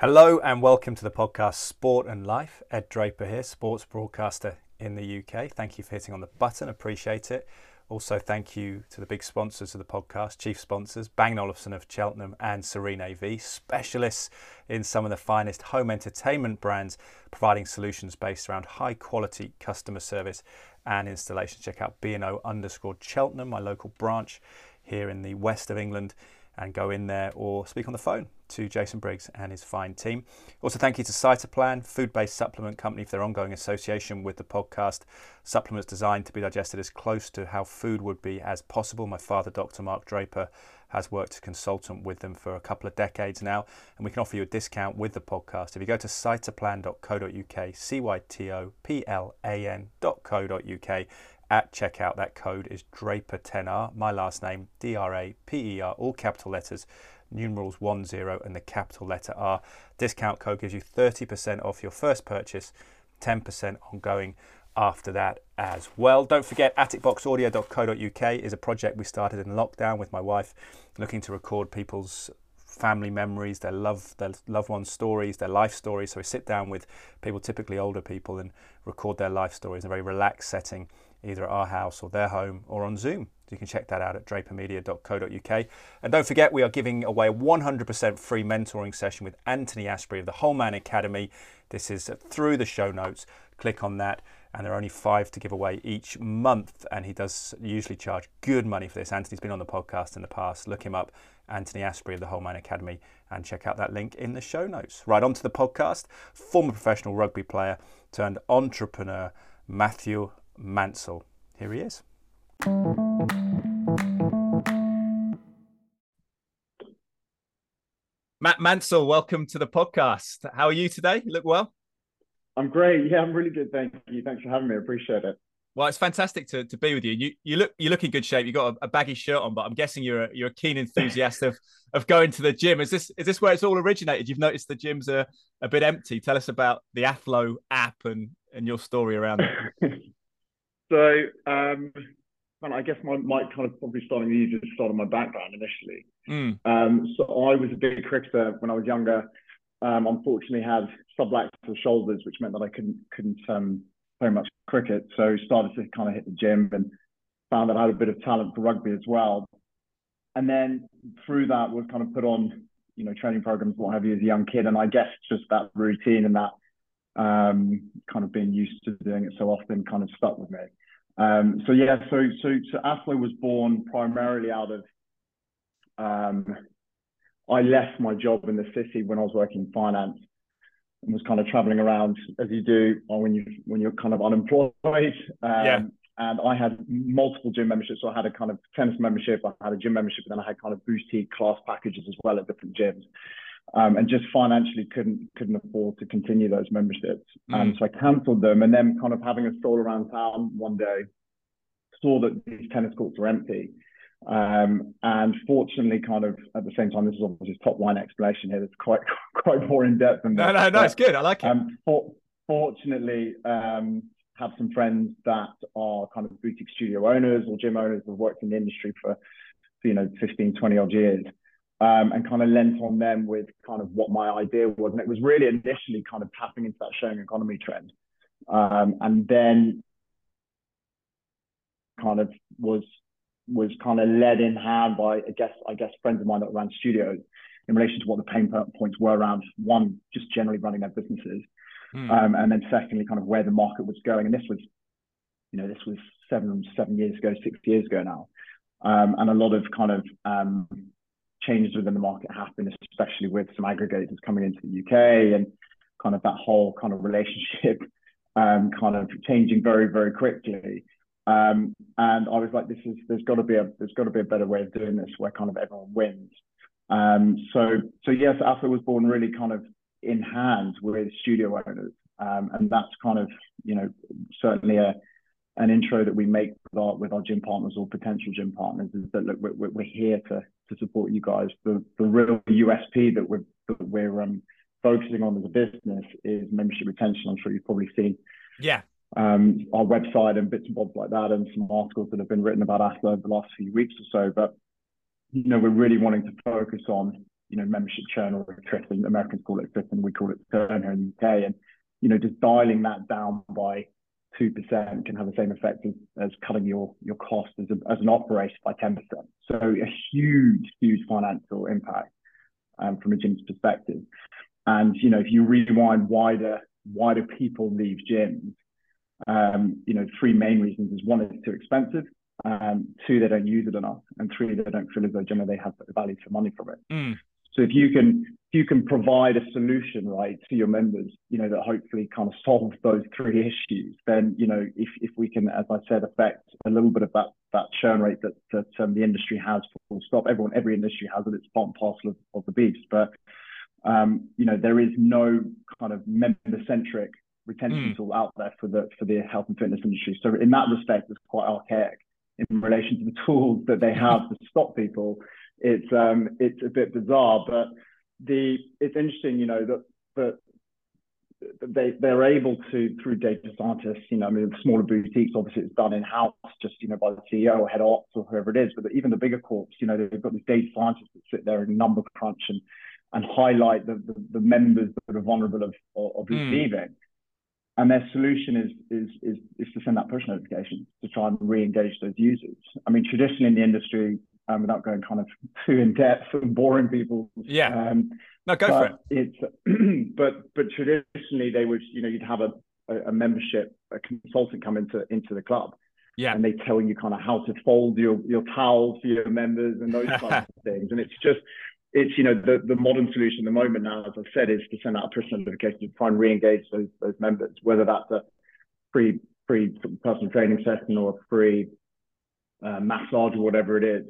Hello and welcome to the podcast Sport and Life. Ed Draper here, sports broadcaster in the UK. Thank you for hitting on the button, appreciate it. Also, thank you to the big sponsors of the podcast, chief sponsors, Bang Olufsen of Cheltenham and Serene AV, specialists in some of the finest home entertainment brands, providing solutions based around high quality customer service and installation. Check out B&O underscore Cheltenham, my local branch here in the west of England and go in there or speak on the phone to Jason Briggs and his fine team. Also, thank you to Cytoplan, food based supplement company, for their ongoing association with the podcast. Supplements designed to be digested as close to how food would be as possible. My father, Dr. Mark Draper, has worked as consultant with them for a couple of decades now, and we can offer you a discount with the podcast. If you go to cytoplan.co.uk, C Y T O P L A N.co.uk, at checkout. That code is Draper10R, my last name, D R A P E R, all capital letters, numerals 10 and the capital letter R. Discount code gives you 30% off your first purchase, 10% ongoing after that as well. Don't forget, atticboxaudio.co.uk is a project we started in lockdown with my wife, looking to record people's family memories, their love, their loved ones' stories, their life stories. So we sit down with people, typically older people, and record their life stories in a very relaxed setting either at our house or their home or on Zoom. You can check that out at drapermedia.co.uk. And don't forget, we are giving away a 100% free mentoring session with Anthony Asprey of the Whole Man Academy. This is through the show notes. Click on that, and there are only five to give away each month. And he does usually charge good money for this. Anthony's been on the podcast in the past. Look him up, Anthony Asprey of the Whole Man Academy, and check out that link in the show notes. Right on to the podcast. Former professional rugby player turned entrepreneur Matthew Mansell. Here he is. Matt Mansell, welcome to the podcast. How are you today? You look well? I'm great. Yeah, I'm really good. Thank you. Thanks for having me. I appreciate it. Well, it's fantastic to, to be with you. You you look you look in good shape. You got a, a, baggy shirt on, but I'm guessing you're a, you're a keen enthusiast of of going to the gym. Is this is this where it's all originated? You've noticed the gyms are a bit empty. Tell us about the Athlo app and and your story around it. So, um, I guess my might kind of probably starting with you start on my background initially. Mm. Um, so I was a big cricketer when I was younger. Um, unfortunately, had subluxal shoulders, which meant that I couldn't couldn't um, play much cricket. So started to kind of hit the gym and found that I had a bit of talent for rugby as well. And then through that was kind of put on, you know, training programs, what have you, as a young kid. And I guess just that routine and that um, kind of being used to doing it so often kind of stuck with me. Um, so yeah, so so so Athlo was born primarily out of. Um, I left my job in the city when I was working in finance and was kind of traveling around as you do when you when you're kind of unemployed. Um, yeah. And I had multiple gym memberships. So I had a kind of tennis membership, I had a gym membership, and then I had kind of boutique class packages as well at different gyms um, and just financially couldn't couldn't afford to continue those memberships. Mm. Um, so I cancelled them, and then kind of having a stroll around town one day, saw that these tennis courts were empty. Um, and fortunately, kind of at the same time, this is obviously top line explanation here. That's quite quite more in depth than no, no, no. It's good. I like it. Um, for, fortunately, um, have some friends that are kind of boutique studio owners or gym owners who've worked in the industry for, you know 15, 20 odd years um, and kind of lent on them with kind of what my idea was. And it was really initially kind of tapping into that sharing economy trend. Um, and then kind of was was kind of led in hand by I guess I guess friends of mine that ran studios in relation to what the pain points were around one just generally running their businesses, mm. um, and then secondly kind of where the market was going. And this was, you know, this was seven seven years ago, six years ago now, um, and a lot of kind of um, changes within the market happened, especially with some aggregators coming into the UK and kind of that whole kind of relationship um, kind of changing very, very quickly. Um, and I was like, this is there's got to be a there's got to be a better way of doing this where kind of everyone wins. Um, so so yes, Athlo was born really kind of in hand with studio owners, um, and that's kind of you know certainly a an intro that we make with our with our gym partners or potential gym partners is that look we're, we're here to to support you guys. The the real USP that we're that we're um, focusing on as a business is membership retention. I'm sure you've probably seen yeah um, our website and bits and bobs like that, and some articles that have been written about us over the last few weeks or so. But you know, we're really wanting to focus on you know membership churn or attrition. Americans call it attrition, we call it churn here in the UK, and you know, just dialing that down by two percent can have the same effect as, as cutting your your cost as, a, as an operator by ten percent. So a huge, huge financial impact um, from a gym's perspective. And you know, if you rewind why do people leave gyms? Um, you know, three main reasons is one, it's too expensive. Um, two, they don't use it enough, and three, they don't feel as though generally they have value for money from it. Mm. So if you can if you can provide a solution right to your members, you know that hopefully kind of solves those three issues, then you know if if we can, as I said, affect a little bit of that that churn rate that that um, the industry has full stop. Everyone, every industry has it. It's part and parcel of, of the beast, but um, you know there is no kind of member centric retention mm. tool out there for the for the health and fitness industry. So in that respect, it's quite archaic in relation to the tools that they have to stop people. It's um it's a bit bizarre, but the it's interesting, you know, that that they they're able to through data scientists, you know, I mean, smaller boutiques, obviously it's done in house, just you know, by the CEO or head ops or whoever it is. But even the bigger corps, you know, they've got these data scientists that sit there and number crunch and and highlight the the, the members that are vulnerable of of, of mm. And their solution is, is is is to send that push notification to try and re-engage those users. I mean, traditionally in the industry, um, without going kind of too in depth and boring people, yeah, um, no, go for it. It's but but traditionally they would you know you'd have a, a, membership a consultant come into into the club, yeah, and they tell you kind of how to fold your your towels for your members and those kinds of things, and it's just it's you know the, the modern solution at the moment now, as I've said, is to send out a push notification to try and re-engage those those members, whether that's a free free personal training session or a free uh, massage or whatever it is.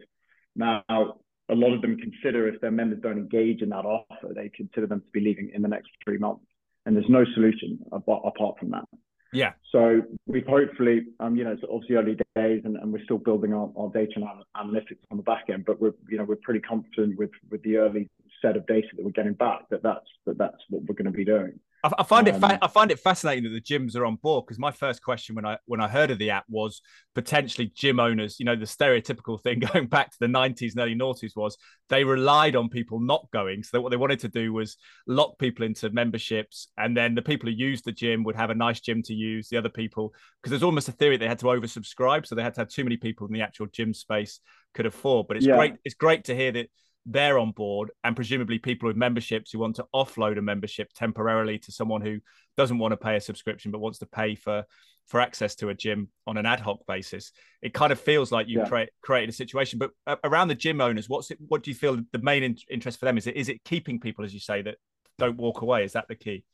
Now, a lot of them consider if their members don't engage in that offer, they consider them to be leaving in the next three months, and there's no solution apart, apart from that. Yeah. So we've hopefully, um, you know, it's obviously early days, and, and we're still building our, our data and analytics on the back end, but we're, you know, we're pretty confident with with the early set of data that we're getting back that that's that that's what we're going to be doing. I, I find um, it fa- I find it fascinating that the gyms are on board because my first question when I when I heard of the app was potentially gym owners. You know, the stereotypical thing going back to the '90s and early noughties was they relied on people not going. So what they wanted to do was lock people into memberships, and then the people who used the gym would have a nice gym to use. The other people, because there's almost a theory they had to oversubscribe, so they had to have too many people in the actual gym space could afford. But it's yeah. great. It's great to hear that they're on board and presumably people with memberships who want to offload a membership temporarily to someone who doesn't want to pay a subscription but wants to pay for for access to a gym on an ad hoc basis it kind of feels like you yeah. create created a situation but around the gym owners what's it what do you feel the main in- interest for them is it is it keeping people as you say that don't walk away is that the key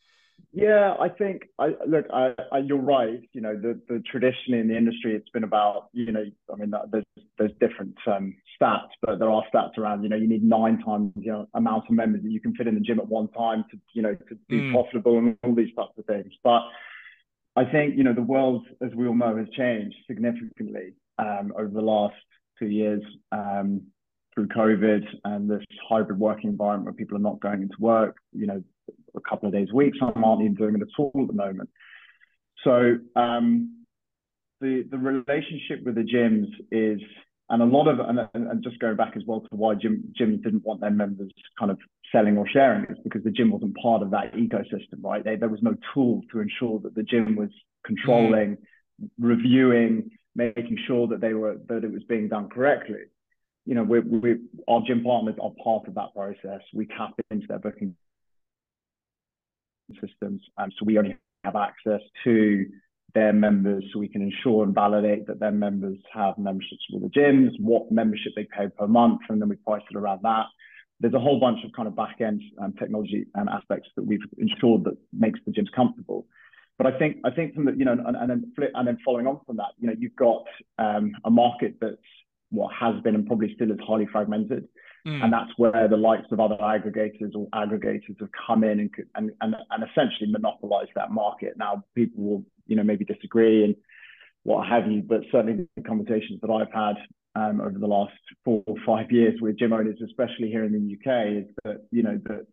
yeah, I think I look. I, I, you're right. You know, the the tradition in the industry, it's been about. You know, I mean, there's there's different um, stats, but there are stats around. You know, you need nine times you know amount of members that you can fit in the gym at one time to you know to be mm. profitable and all these types of things. But I think you know the world, as we all know, has changed significantly um, over the last two years. Um, through COVID and this hybrid working environment where people are not going into work, you know, a couple of days a week. Some aren't even doing it at all at the moment. So um, the the relationship with the gyms is, and a lot of, and, and just going back as well to why gym, gyms didn't want their members kind of selling or sharing is because the gym wasn't part of that ecosystem, right? They, there was no tool to ensure that the gym was controlling, mm. reviewing, making sure that they were that it was being done correctly. You know, we, we our gym partners are part of that process. We tap into their booking systems. So we only have access to their members so we can ensure and validate that their members have memberships with the gyms, what membership they pay per month, and then we price it around that. There's a whole bunch of kind of back end um, technology and aspects that we've ensured that makes the gyms comfortable. But I think I think from the you know and, and then flip, and then following on from that, you know, you've got um, a market that's what has been and probably still is highly fragmented. Mm. And that's where the likes of other aggregators or aggregators have come in and, and, and, and essentially monopolized that market. Now, people will, you know, maybe disagree and what have you, but certainly the conversations that I've had um, over the last four or five years with gym owners, especially here in the UK, is that, you know, that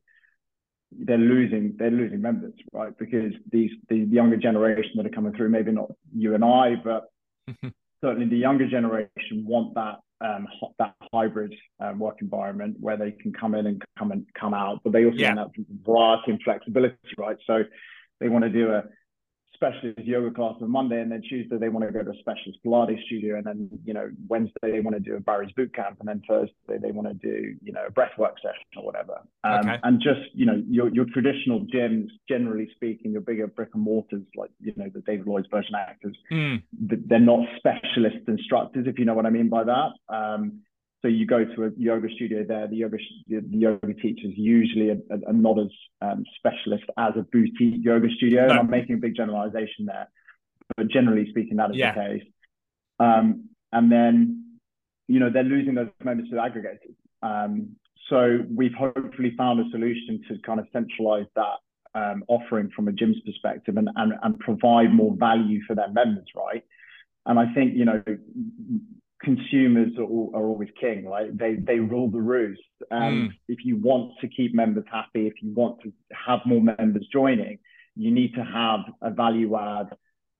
they're losing they're losing members, right? Because these the younger generation that are coming through, maybe not you and I, but certainly the younger generation want that um, that hybrid um, work environment where they can come in and come and come out, but they also yeah. want that variety and flexibility, right? So they want to do a specialist yoga class on Monday, and then Tuesday they want to go to a specialist Pilates studio, and then you know Wednesday they want to do a Barry's boot camp, and then Thursday they want to do you know a breathwork session or whatever. Um, okay. And just you know your your traditional gyms, generally speaking, your bigger brick and mortars like you know the David Lloyd's Virgin Actives, mm. they're not specialist instructors, if you know what I mean by that. Um, so you go to a yoga studio there, the yoga the yoga teacher is usually a, a, a not as um, specialist as a boutique yoga studio. No. And I'm making a big generalization there, but generally speaking, that is yeah. the case. Um, and then, you know, they're losing those members to aggregators. Um, so we've hopefully found a solution to kind of centralize that um, offering from a gym's perspective and, and, and provide more value for their members, right? And I think, you know, consumers are, are, always king, right? They they rule the roost. And mm. if you want to keep members happy, if you want to have more members joining, you need to have a value add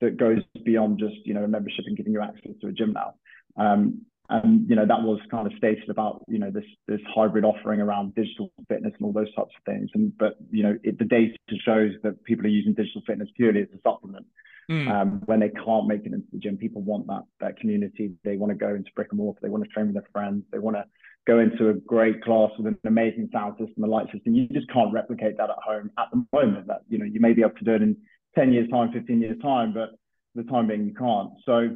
that goes beyond just you know a membership and giving you access to a gym now. Um, and you know that was kind of stated about you know this this hybrid offering around digital fitness and all those types of things. And but you know it, the data shows that people are using digital fitness purely as a supplement. Mm. Um, when they can't make it into the gym, people want that that community. They want to go into brick and mortar. They want to train with their friends. They want to go into a great class with an amazing sound system, a light system. You just can't replicate that at home at the moment. That you know you may be able to do it in ten years time, fifteen years time, but for the time being you can't. So,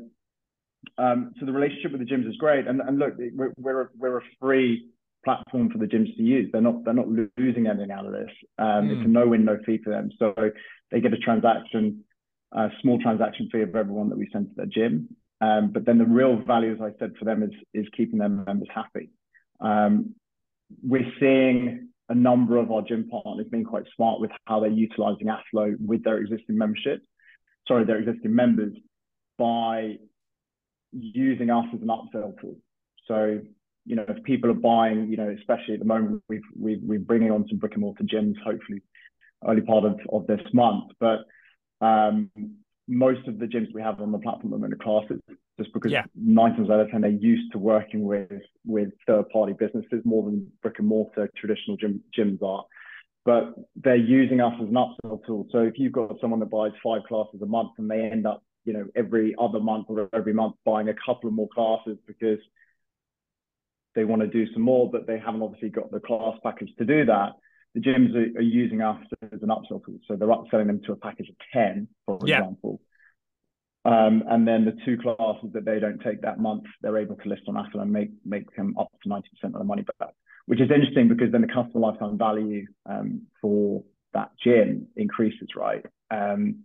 um, so the relationship with the gyms is great. And and look, we're we're a, we're a free platform for the gyms to use. They're not they're not losing anything out of this. Um, mm. It's a no win no fee for them. So they get a transaction a small transaction fee of everyone that we send to their gym. Um, but then the real value, as I said, for them is is keeping their members happy. Um, we're seeing a number of our gym partners being quite smart with how they're utilizing Athlo with their existing membership, sorry, their existing members by using us as an upsell tool. So, you know, if people are buying, you know, especially at the moment, we've, we've, we're bringing on some brick and mortar gyms, hopefully early part of, of this month. But um, most of the gyms we have on the platform are in the classes just because yeah. nine times out of ten they're used to working with with third party businesses more than brick and mortar traditional gym, gyms are. But they're using us as an upsell tool. So if you've got someone that buys five classes a month and they end up, you know, every other month or every month buying a couple of more classes because they want to do some more, but they haven't obviously got the class package to do that, the gyms are, are, using us as an upsell tool. So they're upselling them to a package of 10, for yeah. example. Um, and then the two classes that they don't take that month, they're able to list on Athlo and make make them up to 90% of the money back, which is interesting because then the customer lifetime value um, for that gym increases, right? Um,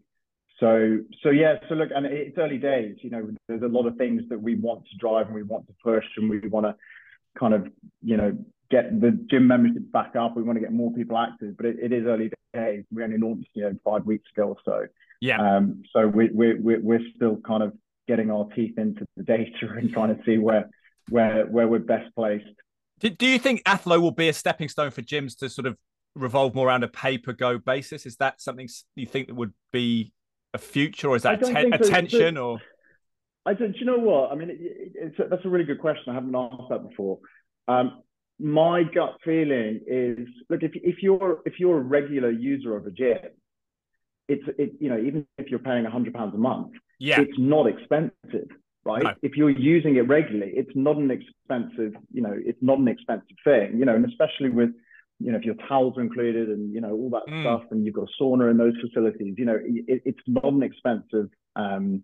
so so yeah, so look, and it's early days. You know, there's a lot of things that we want to drive and we want to push and we want to kind of you know get the gym memberships back up. We want to get more people active, but it, it is early days. We only launched, you know, five weeks ago or so. Yeah. Um, so we, we, we, we're still kind of getting our teeth into the data and trying to see where, where, where we're best placed. Do, do you think Athlo will be a stepping stone for gyms to sort of revolve more around a pay per go basis? Is that something you think that would be a future, or is that ten- attention, or? I don't. Do you know what? I mean, it, it, it's a, that's a really good question. I haven't asked that before. Um, my gut feeling is look if if you're if you're a regular user of a gym, it's it you know even if you're paying hundred pounds a month, yeah, it's not expensive, right? No. If you're using it regularly, it's not an expensive you know it's not an expensive thing, you know, and especially with you know if your towels are included and you know all that mm. stuff, and you've got a sauna in those facilities, you know, it, it's not an expensive. Um,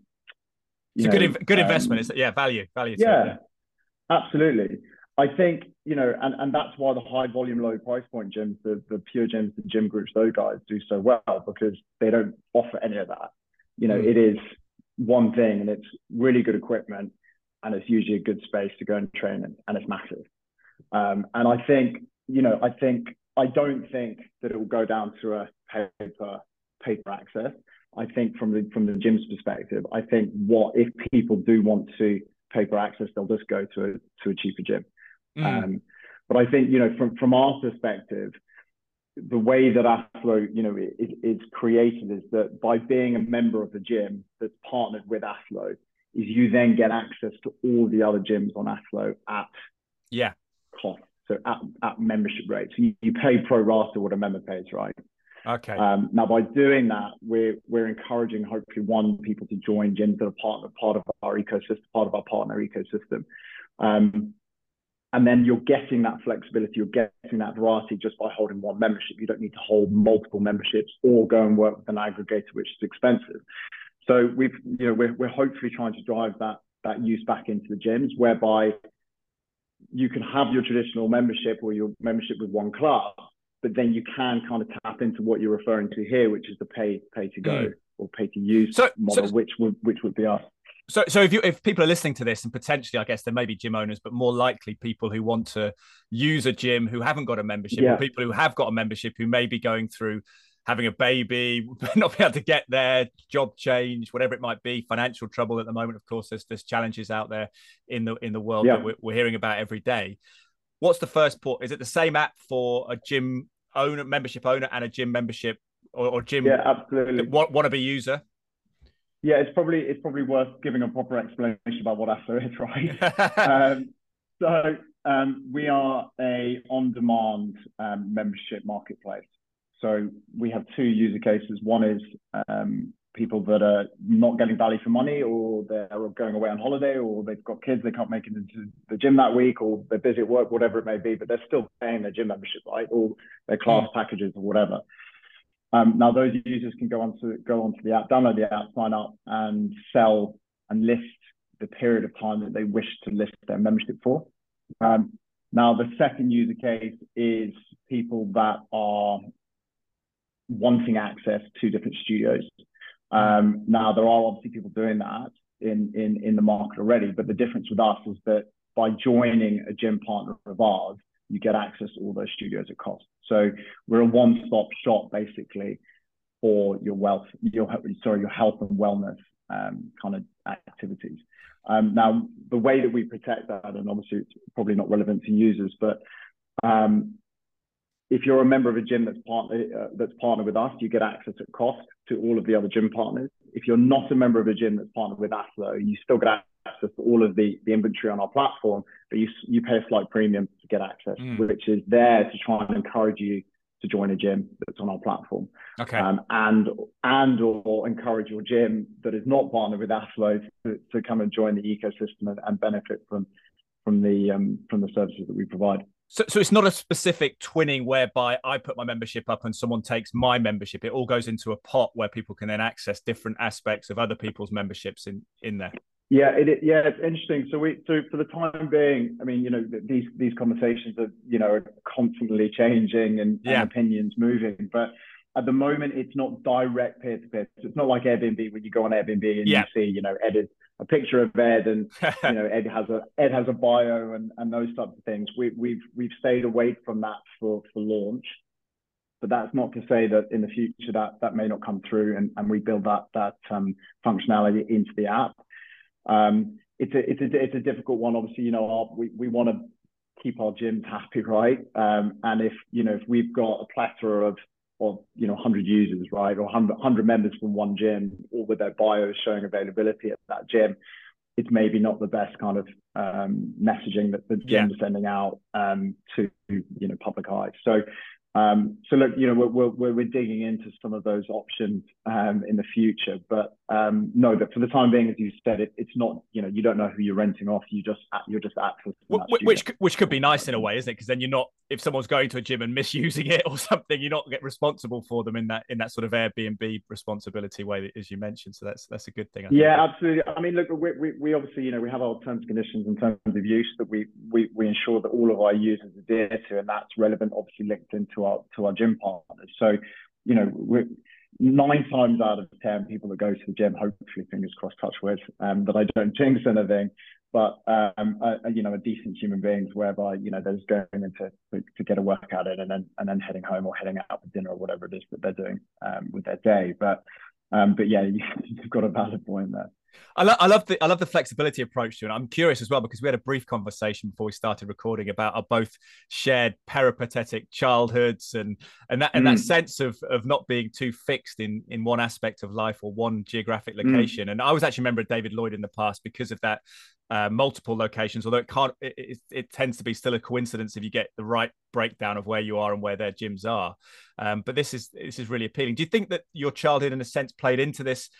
it's a know, good good um, investment. It's yeah value value. Yeah, it, yeah, absolutely. I think, you know, and, and that's why the high volume, low price point gyms, the, the pure gyms, the gym groups, those guys do so well because they don't offer any of that. You know, mm. it is one thing and it's really good equipment and it's usually a good space to go and train in and it's massive. Um, and I think, you know, I think, I don't think that it will go down to a paper, paper access. I think from the, from the gym's perspective, I think what if people do want to paper access, they'll just go to a, to a cheaper gym. Mm. Um, but I think, you know, from, from our perspective, the way that Athlo, you know, is, is created is that by being a member of the gym that's partnered with Athlo, is you then get access to all the other gyms on Athlo at yeah cost, so at, at membership rates. You, you pay pro rata what a member pays, right? Okay. Um, now, by doing that, we're we're encouraging hopefully one people to join gyms that are part part of our ecosystem, part of our partner ecosystem. Um, and then you're getting that flexibility, you're getting that variety just by holding one membership. You don't need to hold multiple memberships or go and work with an aggregator, which is expensive. So we've, you know, we're, we're hopefully trying to drive that that use back into the gyms, whereby you can have your traditional membership or your membership with one club, but then you can kind of tap into what you're referring to here, which is the pay pay to go mm. or pay to use so, model, so, which would which would be us. So, so if you if people are listening to this, and potentially, I guess there may be gym owners, but more likely people who want to use a gym who haven't got a membership, yeah. or people who have got a membership who may be going through having a baby, not be able to get there, job change, whatever it might be, financial trouble at the moment. Of course, there's there's challenges out there in the in the world yeah. that we're, we're, hearing about every day. What's the first port? Is it the same app for a gym owner, membership owner, and a gym membership or, or gym? Yeah, absolutely. Wannabe user. Yeah, it's probably it's probably worth giving a proper explanation about what Athlo is, right? um, so um, we are a on-demand um, membership marketplace. So we have two user cases. One is um, people that are not getting value for money, or they're going away on holiday, or they've got kids they can't make it into the gym that week, or they're busy at work, whatever it may be, but they're still paying their gym membership, right? Or their class mm. packages or whatever. Um, now those users can go onto go onto the app, download the app, sign up, and sell and list the period of time that they wish to list their membership for. Um, now the second user case is people that are wanting access to different studios. Um, now there are obviously people doing that in in in the market already, but the difference with us is that by joining a gym partner of ours, you get access to all those studios at cost. So we're a one-stop shop basically for your wealth, your sorry, your health and wellness um, kind of activities. Um, now, the way that we protect that, and obviously it's probably not relevant to users, but um, if you're a member of a gym that's partner uh, that's partnered with us, you get access at cost to all of the other gym partners. If you're not a member of a gym that's partnered with Athlo, you still get access to all of the, the inventory on our platform, but you you pay a slight premium to get access, mm. which is there to try and encourage you to join a gym that's on our platform. Okay. Um, and and or encourage your gym that is not partnered with Athlo to, to come and join the ecosystem and, and benefit from from the um, from the services that we provide. So, so it's not a specific twinning whereby I put my membership up and someone takes my membership. It all goes into a pot where people can then access different aspects of other people's memberships in in there. Yeah, it, yeah, it's interesting. So we, so for the time being, I mean, you know, these these conversations are, you know, are constantly changing and, yeah. and opinions moving. But at the moment, it's not direct peer to peer. It's not like Airbnb when you go on Airbnb and yeah. you see, you know, Ed is a picture of Ed and you know Ed has a Ed has a bio and, and those types of things. We, we've we've stayed away from that for for launch, but that's not to say that in the future that that may not come through and, and we build that that um, functionality into the app. Um, it's a it's a it's a difficult one. Obviously, you know, our, we we want to keep our gyms happy, right? Um, and if you know if we've got a plethora of of you know 100 users, right, or 100, 100 members from one gym, all with their bios showing availability at that gym, it's maybe not the best kind of um, messaging that the gym yeah. sending out um, to you know public eyes. So um, so look, you know, we're, we're, we're digging into some of those options um, in the future, but um, no, that for the time being, as you said, it, it's not, you know, you don't know who you're renting off. You just you're just accessing which, which which could be nice in a way, isn't it? Because then you're not if someone's going to a gym and misusing it or something, you're not get responsible for them in that in that sort of Airbnb responsibility way, as you mentioned. So that's that's a good thing. I yeah, absolutely. I mean, look, we, we, we obviously, you know, we have our terms and conditions in terms of use that we we we ensure that all of our users adhere to, and that's relevant, obviously linked into our to our gym partners. So, you know, we're nine times out of ten people that go to the gym, hopefully, fingers crossed, touch wood, um, that I don't jinx anything, but um, you know, a decent human beings whereby you know they're just going into to, to get a workout in and then and then heading home or heading out for dinner or whatever it is that they're doing um, with their day. But um, but yeah, you, have got a valid point there. I, lo- I love the I love the flexibility approach to it. I'm curious as well because we had a brief conversation before we started recording about our both shared peripatetic childhoods and and that and mm. that sense of of not being too fixed in in one aspect of life or one geographic mm. location. Mm. And I was actually a member of David Lloyd in the past because of that uh, multiple locations. Although it can't, it, it, it, tends to be still a coincidence if you get the right breakdown of where you are and where their gyms are. Um, but this is this is really appealing. Do you think that your childhood, in a sense, played into this?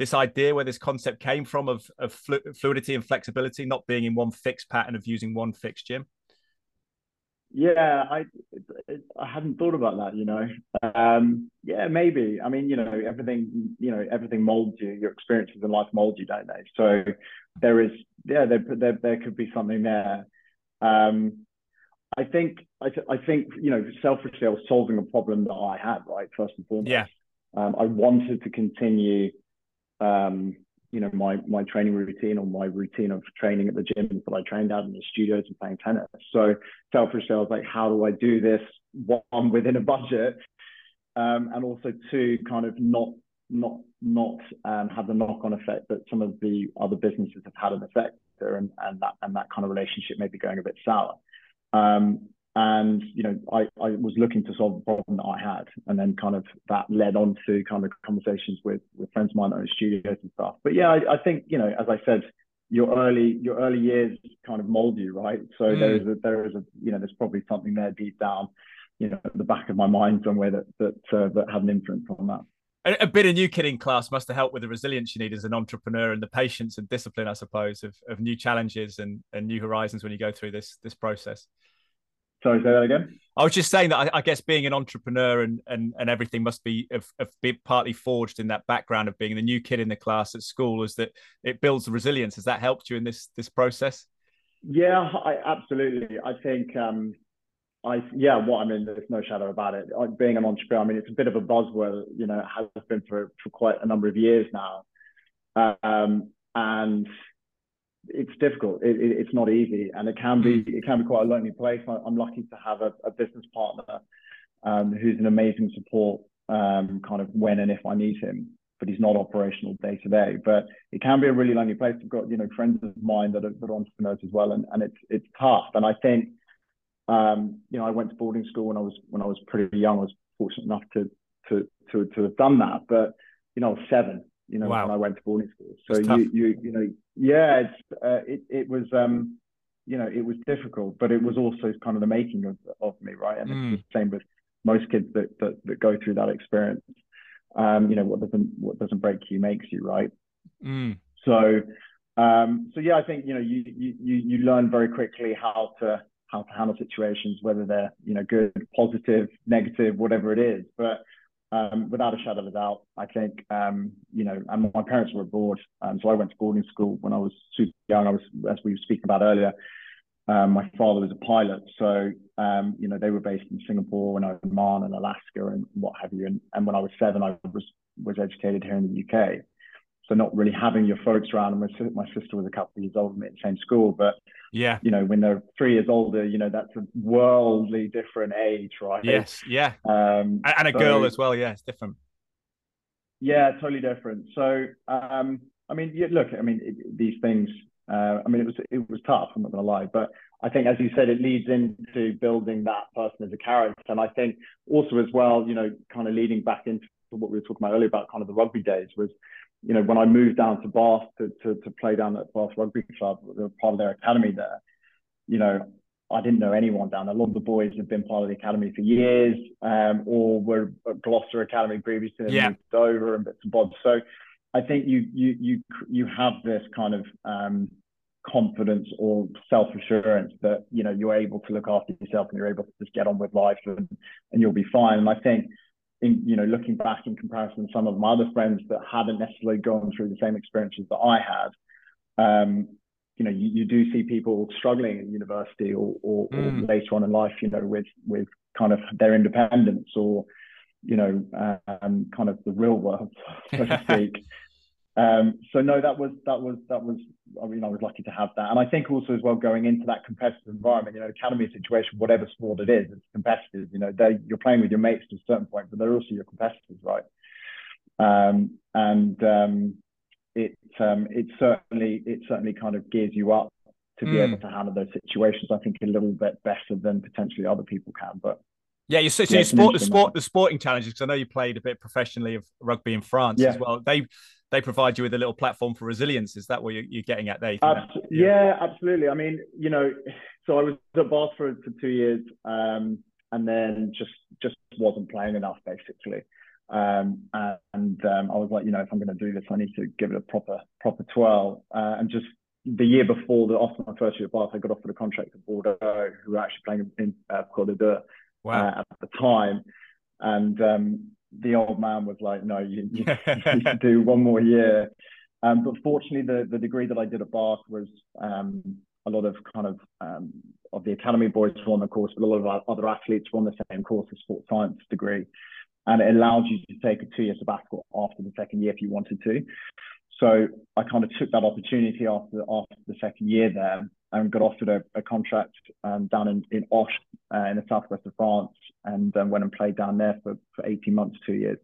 This idea where this concept came from of, of fluidity and flexibility, not being in one fixed pattern of using one fixed gym? Yeah, I I hadn't thought about that. You know, um, yeah, maybe. I mean, you know, everything you know, everything molds you. Your experiences in life mold you, don't they? So there is, yeah, there there, there could be something there. Um, I think I, th- I think you know, selfishly, I was solving a problem that I had, right? First and foremost. Yeah. Um, I wanted to continue um, you know, my my training routine or my routine of training at the gym that I trained out in the studios and playing tennis. So selfishly, I was like, how do I do this one within a budget, um, and also two, kind of not not not um, have the knock on effect that some of the other businesses have had an effect there, and and that and that kind of relationship may be going a bit sour. Um, and you know I, I was looking to solve the problem that I had. And then kind of that led on to kind of conversations with with friends of mine own studios and stuff. But yeah I, I think you know as I said your early your early years kind of mold you right? So mm. there is a there is a you know there's probably something there deep down you know at the back of my mind somewhere that that uh, that had an influence on that. A, a bit of new kid in class must have helped with the resilience you need as an entrepreneur and the patience and discipline I suppose of, of new challenges and, and new horizons when you go through this this process Sorry, say that again. I was just saying that I, I, guess being an entrepreneur and and, and everything must be have been partly forged in that background of being the new kid in the class at school. Is that it builds resilience? Has that helped you in this this process? Yeah, I, absolutely. I think um, I yeah, what I mean, there's no shadow about it. Being an entrepreneur, I mean, it's a bit of a buzzword. You know, it has been for for quite a number of years now, um, and it's difficult. It, it, it's not easy, and it can be mm. it can be quite a lonely place. I, am lucky to have a, a business partner um, who's an amazing support, um, kind of when and if I need him. But he's not operational day to day. But it can be a really lonely place. I've got you know friends of mine that are, that are entrepreneurs as well, and, and it's it's tough. And I think um, you know I went to boarding school when I was when I was pretty young. I was fortunate enough to to to to have done that. But you know, I was seven you know, wow. when I went to boarding school. So you, you, you know, yeah, it's, uh, it, it was, um, you know, it was difficult, but it was also kind of the making of, of me, right? And mm. it's the same with most kids that, that, that go through that experience. Um, you know, what doesn't, what doesn't break you makes you, right? Mm. So, um, so yeah, I think, you know, you, you, you learn very quickly how to, how to handle situations, whether they're, you know, good, positive, negative, whatever it is. But, um, without a shadow of a doubt, I think, um, you know, and my parents were abroad. Um, so I went to boarding school when I was super young. I was, as we were speaking about earlier, um, my father was a pilot. So, um, you know, they were based in Singapore and Oman and Alaska and what have you. And, and when I was seven, I was, was educated here in the UK. So not really having your folks around. And my, my sister was a couple of years older than me at the same school. But yeah, you know, when they're three years older, you know, that's a worldly different age, right? Yes, yeah. Um, and, a so, girl as well. Yeah, it's different. Yeah, totally different. So, um, I mean, yeah, look, I mean, it, these things. Uh, I mean, it was it was tough. I'm not going to lie, but I think, as you said, it leads into building that person as a character. And I think also as well, you know, kind of leading back into what we were talking about earlier about kind of the rugby days was you know, when I moved down to Bath to, to, to play down at Bath Rugby Club, part of their academy there, you know, I didn't know anyone down there. A lot of the boys had been part of the academy for years, um, or were at Gloucester Academy previously and yeah. moved over and bits and bobs. So I think you you you you have this kind of um, confidence or self assurance that you know you're able to look after yourself and you're able to just get on with life and, and you'll be fine. And I think in, you know, looking back in comparison to some of my other friends that hadn't necessarily gone through the same experiences that I had, um, you know, you, you do see people struggling in university or, or, mm. or, later on in life, you know, with with kind of their independence or, you know, um, kind of the real world, so to speak. Um, so no, that was that was that was. I mean, I was lucky to have that, and I think also as well going into that competitive environment, you know, academy situation, whatever sport it is, it's competitive. You know, they you're playing with your mates to a certain point, but they're also your competitors, right? Um, and um, it um, it certainly it certainly kind of gears you up to be mm. able to handle those situations. I think a little bit better than potentially other people can. But yeah, you so, so yeah, you sport the sport the sporting challenges because I know you played a bit professionally of rugby in France yeah. as well. They they provide you with a little platform for resilience. Is that what you're, you're getting at there? Abs- yeah. yeah. absolutely. I mean, you know, so I was at Bath for, for two years, um, and then just just wasn't playing enough basically. Um, and um, I was like, you know, if I'm going to do this, I need to give it a proper proper twirl. Uh, and just the year before, the after my first year at Bath, I got offered a contract at Bordeaux, who were actually playing in uh, Côte d'Or wow. uh, at the time. And um, the old man was like, no, you, you, need to do one more year. Um, but fortunately, the, the degree that I did at Bath was um, a lot of kind of um, of the academy boys were on the course, but a lot of other athletes were on the same course, a sports science degree, and it allowed you to take a two-year sabbatical after the second year if you wanted to. So I kind of took that opportunity after after the second year there and got offered a, a contract um, down in in Auch uh, in the southwest of France, and um, went and played down there for, for 18 months, two years.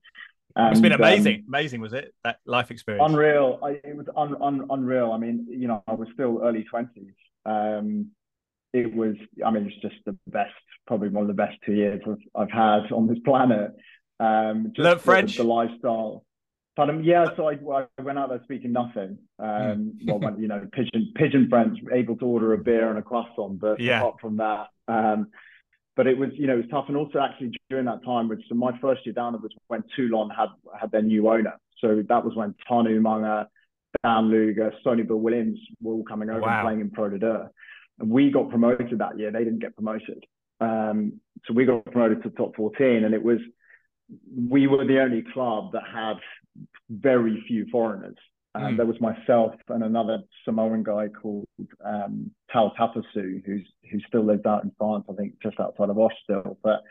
And, it's been amazing. Um, amazing, was it? That life experience. Unreal. I, it was un, un, unreal. I mean, you know, I was still early 20s. Um, it was, I mean, it's just the best, probably one of the best two years I've, I've had on this planet. Um, just Learn French. The, the lifestyle. Pardon? Yeah, so I, I went out there speaking nothing. Um, hmm. well, you know, pigeon pigeon French, able to order a beer and a croissant, but yeah. apart from that, um, but it was, you know, it was tough. And also, actually, during that time, which so my first year down there was when Toulon had had their new owner. So that was when Tana Umaga, Dan Luger, Sonny Bill Williams were all coming over wow. and playing in Pro de And we got promoted that year. They didn't get promoted. Um, so we got promoted to top 14, and it was we were the only club that had very few foreigners. Um, mm. There was myself and another Samoan guy called um, Tal Tapasu, who's who still lives out in France, I think just outside of Auch still. But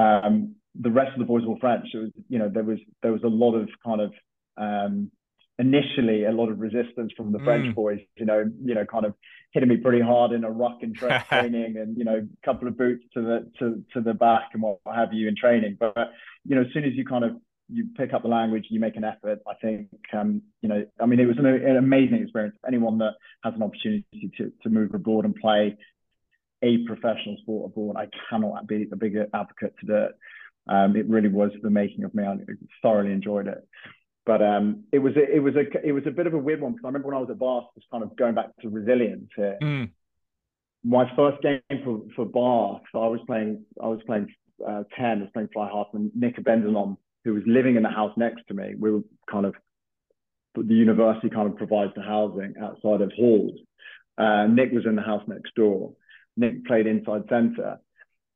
um, the rest of the boys were French. It was, you know, there was there was a lot of kind of um, initially a lot of resistance from the mm. French boys. You know, you know, kind of hitting me pretty hard in a ruck in training, and you know, a couple of boots to the to to the back and what have you in training. But you know, as soon as you kind of you pick up the language, you make an effort. I think, um, you know, I mean, it was an, an, amazing experience. Anyone that has an opportunity to, to move abroad and play a professional sport abroad, I cannot be a bigger advocate to do it. Um, it really was the making of me. I thoroughly enjoyed it. But um, it was a, it was a it was a bit of a weird one because I remember when I was at Bath, just kind of going back to resilience here. Mm. My first game for, for Bath, so I was playing I was playing uh, ten, I was playing fly half, and Nick Abendanon who was living in the house next to me. We were kind of the university kind of provides the housing outside of halls. Uh, Nick was in the house next door. Nick played inside centre.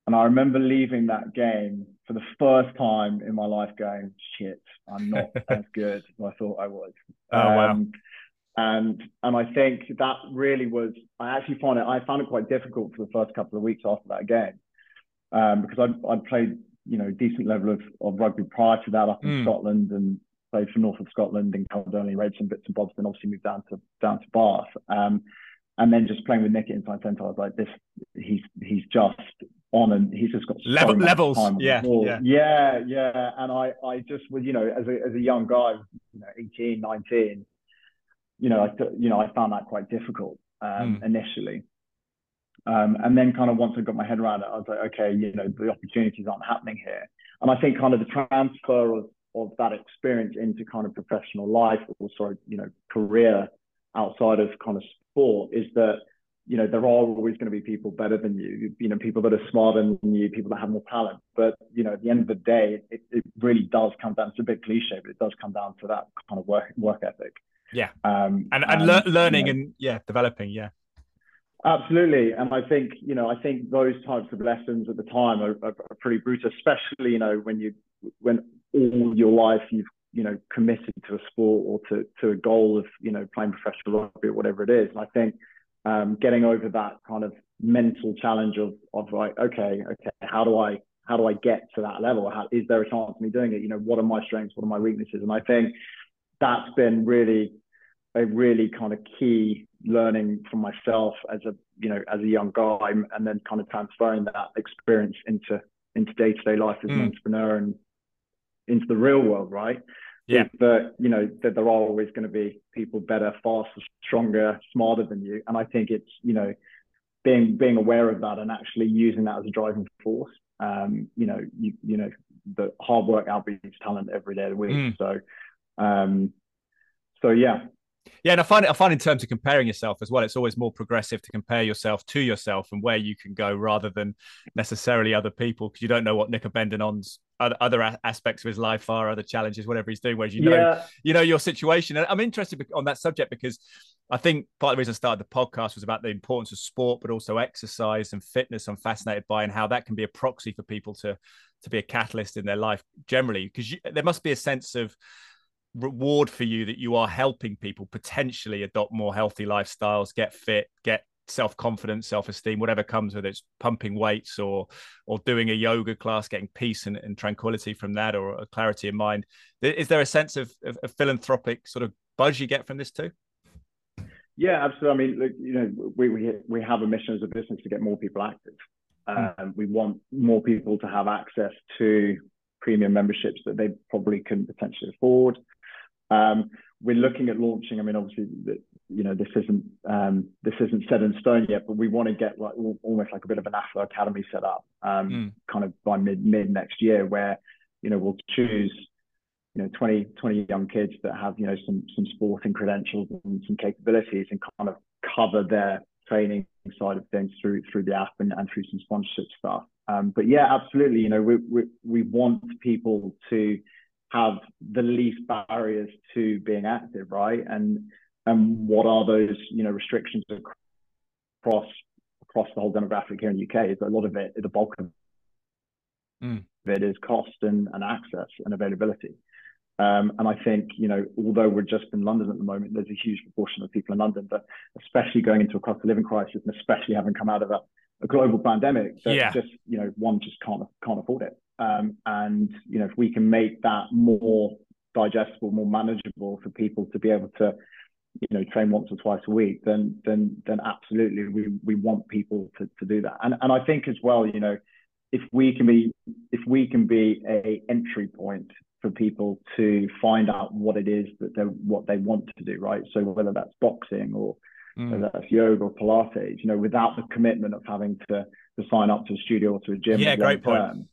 And I remember leaving that game for the first time in my life going, shit, I'm not as good as I thought I was. Oh, wow. Um, and and I think that really was I actually found it I found it quite difficult for the first couple of weeks after that game um, because I'd, I'd played you know decent level of, of rugby prior to that up in mm. Scotland and played for North of Scotland and Caledonian Reds and bits and bobs. Then obviously moved down to down to Bath. Um, and then just playing with Nick inside centre, I was like, this he's he's just on and he's just got so Level, levels. Yeah, yeah, yeah, yeah. And I I just was you know as a as a young guy, you know 18, 19, you know I you know I found that quite difficult um, mm. initially. Um, and then kind of once I got my head around it, I was like, okay, you know, the opportunities aren't happening here. And I think kind of the transfer of, of that experience into kind of professional life or sorry, you know, career outside of kind of sport is that, you know, there are always going to be people better than you, you know, people that are smarter than you, people that have more talent. But, you know, at the end of the day, it, it really does come down, it's a bit cliche, but it does come down to that kind of work, work ethic. Yeah. Um, and, and, and le- learning you know, and yeah, developing. Yeah. Absolutely, and I think you know I think those types of lessons at the time are, are, are, pretty brutal, especially you know when you when all your life you've you know committed to a sport or to to a goal of you know playing professional rugby or whatever it is. And I think um, getting over that kind of mental challenge of of like okay okay how do I how do I get to that level? How, is there a chance of me doing it? You know what are my strengths? What are my weaknesses? And I think that's been really a really kind of key learning from myself as a you know as a young guy and then kind of transferring that experience into into day-to-day life as mm. an entrepreneur and into the real world right yeah. that you know that there are always going to be people better, faster, stronger, smarter than you, and I think it's you know being being aware of that and actually using that as a driving force. Um, you know, you you know, the hard work outbeats talent every day of the week. Mm. So, um, so yeah, yeah, and I find it, I find in terms of comparing yourself as well, it's always more progressive to compare yourself to yourself and where you can go rather than necessarily other people because you don't know what Nick Abendanon's other, other aspects of his life are, other challenges, whatever he's doing. Whereas you know, yeah. you know your situation. And I'm interested on that subject because I think part of the reason I started the podcast was about the importance of sport, but also exercise and fitness. I'm fascinated by and how that can be a proxy for people to to be a catalyst in their life generally because there must be a sense of reward for you that you are helping people potentially adopt more healthy lifestyles, get fit, get self-confidence, self-esteem, whatever comes with it, it's pumping weights or or doing a yoga class, getting peace and, and tranquility from that or a clarity of mind. Is there a sense of, of, of philanthropic sort of buzz you get from this too? Yeah, absolutely. I mean, look, you know, we, we we have a mission as a business to get more people active. Hmm. Um, we want more people to have access to premium memberships that they probably couldn't potentially afford. Um, we're looking at launching. I mean, obviously, you know, this isn't um, this isn't set in stone yet, but we want to get like almost like a bit of an Athlo Academy set up, um, mm. kind of by mid mid next year, where you know we'll choose you know 20 20 young kids that have you know some some sporting credentials and some capabilities and kind of cover their training side of things through through the app and, and through some sponsorship stuff. Um, but yeah, absolutely. You know, we, we we want people to have the least barriers to being active, right? And and what are those, you know, restrictions across across the whole demographic here in the UK? Is a lot of it, the bulk of mm. it is cost and, and access and availability. Um, and I think, you know, although we're just in London at the moment, there's a huge proportion of people in London, but especially going into a cost of living crisis and especially having come out of a, a global pandemic, that yeah. just, you know, one just can't can't afford it. Um, and you know, if we can make that more digestible, more manageable for people to be able to, you know, train once or twice a week, then then then absolutely we we want people to, to do that. And and I think as well, you know, if we can be if we can be a entry point for people to find out what it is that they what they want to do, right? So whether that's boxing or mm. whether that's yoga or Pilates, you know, without the commitment of having to to sign up to a studio or to a gym. Yeah, great point.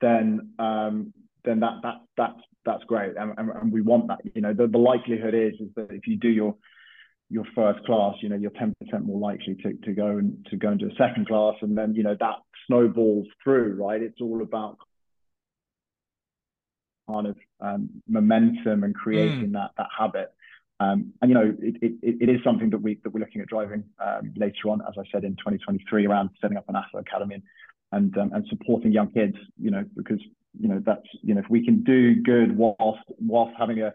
Then um, then that that that's that's great, and, and, and, we want that. You know, the, the likelihood is is that if you do your your first class, you know, you're 10% more likely to, to go and to go into a second class, and then you know that snowballs through, right? It's all about kind of um, momentum and creating mm. that that habit. Um, and you know, it, it, it is something that we that we're looking at driving um, later on, as I said in 2023, around setting up an Athlo Academy and and um, and supporting young kids, you know, because you know that's you know if we can do good whilst whilst having a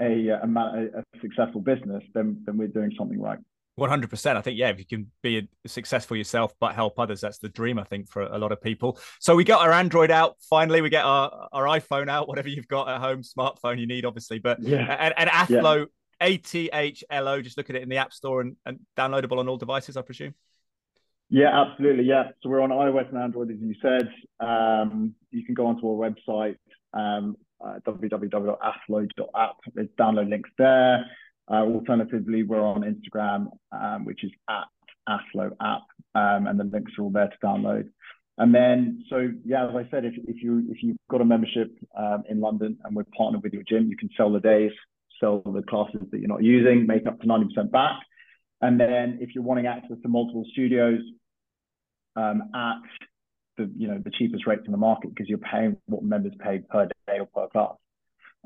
a, a, a successful business, then then we're doing something right. One hundred percent. I think yeah, if you can be successful yourself but help others, that's the dream. I think for a lot of people. So we got our Android out finally. We get our our iPhone out, whatever you've got at home, smartphone you need, obviously. But yeah, and, and Athlo, yeah. A T H L O. Just look at it in the App Store and, and downloadable on all devices, I presume. Yeah, absolutely. Yeah. So we're on iOS and Android, as you said. Um, you can go onto our website, um, uh. There's download links there. Uh, alternatively, we're on Instagram, um, which is at Athlo app, um, and the links are all there to download. And then, so yeah, as I said, if, if you if you've got a membership um, in London and we're partnered with your gym, you can sell the days, sell the classes that you're not using, make up to 90% back. And then if you're wanting access to multiple studios, um, at the you know the cheapest rates in the market because you're paying what members pay per day or per class.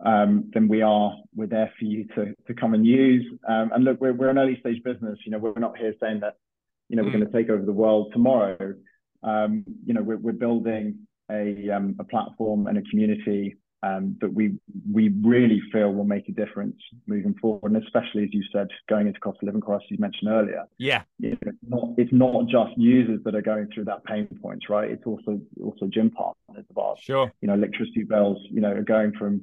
Um, then we are we're there for you to to come and use. Um, and look, we're we're an early stage business. You know, we're not here saying that you know we're mm. going to take over the world tomorrow. Um, you know, we're we're building a um, a platform and a community um, that we we really feel will make a difference moving forward, and especially as you said, going into cost of living crisis you mentioned earlier. Yeah, it's not it's not just users that are going through that pain points, right? It's also also gym partners of ours. Sure, you know, electricity bills, you know, are going from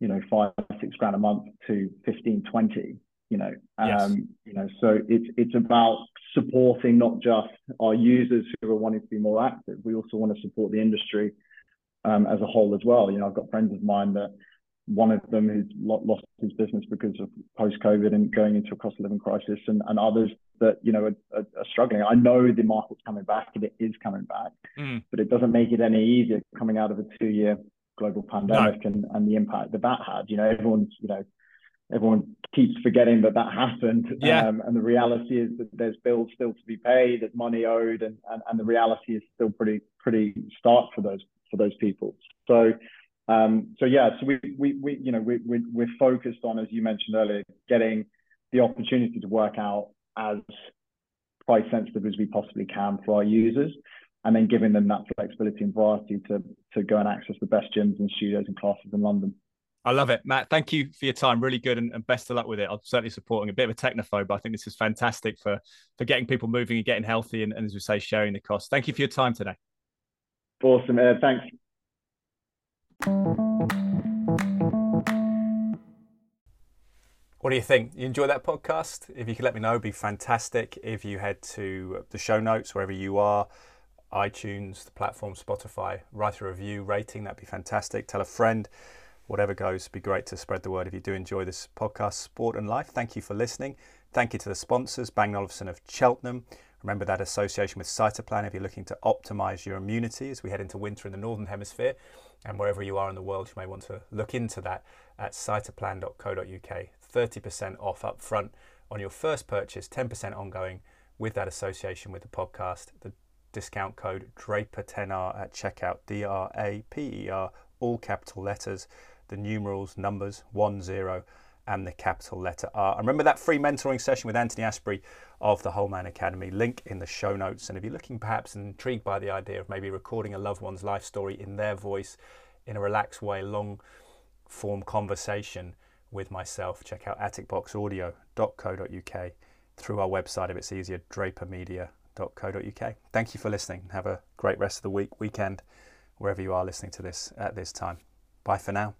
you know five six grand a month to 15 20 you know um yes. you know so it's it's about supporting not just our users who are wanting to be more active we also want to support the industry um, as a whole as well. You know, I've got friends of mine that one of them who's lost his business because of post COVID and going into a cost of living crisis, and, and others that you know are, are, are, struggling. I know the market's coming back and it is coming back, mm. but it doesn't make it any easier coming out of a two-year global pandemic no. and, and the impact that that had. You know, everyone's you know everyone keeps forgetting that that happened. Yeah. Um, and the reality is that there's bills still to be paid, there's money owed, and, and, and the reality is still pretty pretty stark for those for those people. So um, so yeah, so we, we, we you know, we, we, we're focused on, as you mentioned earlier, getting the opportunity to work out as price sensitive as we possibly can for our users, and then giving them that flexibility and variety to, to go and access the best gyms and studios and classes in London. I love it, Matt. Thank you for your time. Really good, and, and, best of luck with it. I'm certainly supporting a bit of a technophobe, but I think this is fantastic for for getting people moving and getting healthy, and, and as we say, sharing the cost. Thank you for your time today. Awesome. Uh, thanks. What do you think? You enjoy that podcast? If you could let me know, it'd be fantastic. If you head to the show notes, wherever you are, iTunes, the platform, Spotify, write a review, rating, that'd be fantastic. Tell a friend, whatever goes, be great to spread the word if you do enjoy this podcast, Sport and Life. Thank you for listening. Thank you to the sponsors, Bang Olufsen of Cheltenham. Remember that association with Cytoplan if you're looking to optimize your immunity as we head into winter in the Northern Hemisphere. And wherever you are in the world, you may want to look into that at cytoplan.co.uk. 30% off up front on your first purchase, 10% ongoing with that association with the podcast. The discount code Draper10R at checkout, D R A P E R, all capital letters, the numerals, numbers, 1 0 and the capital letter R. And remember that free mentoring session with Anthony Asprey of the Whole Man Academy, link in the show notes. And if you're looking perhaps intrigued by the idea of maybe recording a loved one's life story in their voice in a relaxed way, long form conversation with myself, check out atticboxaudio.co.uk through our website if it's easier, drapermedia.co.uk. Thank you for listening. Have a great rest of the week, weekend, wherever you are listening to this at this time. Bye for now.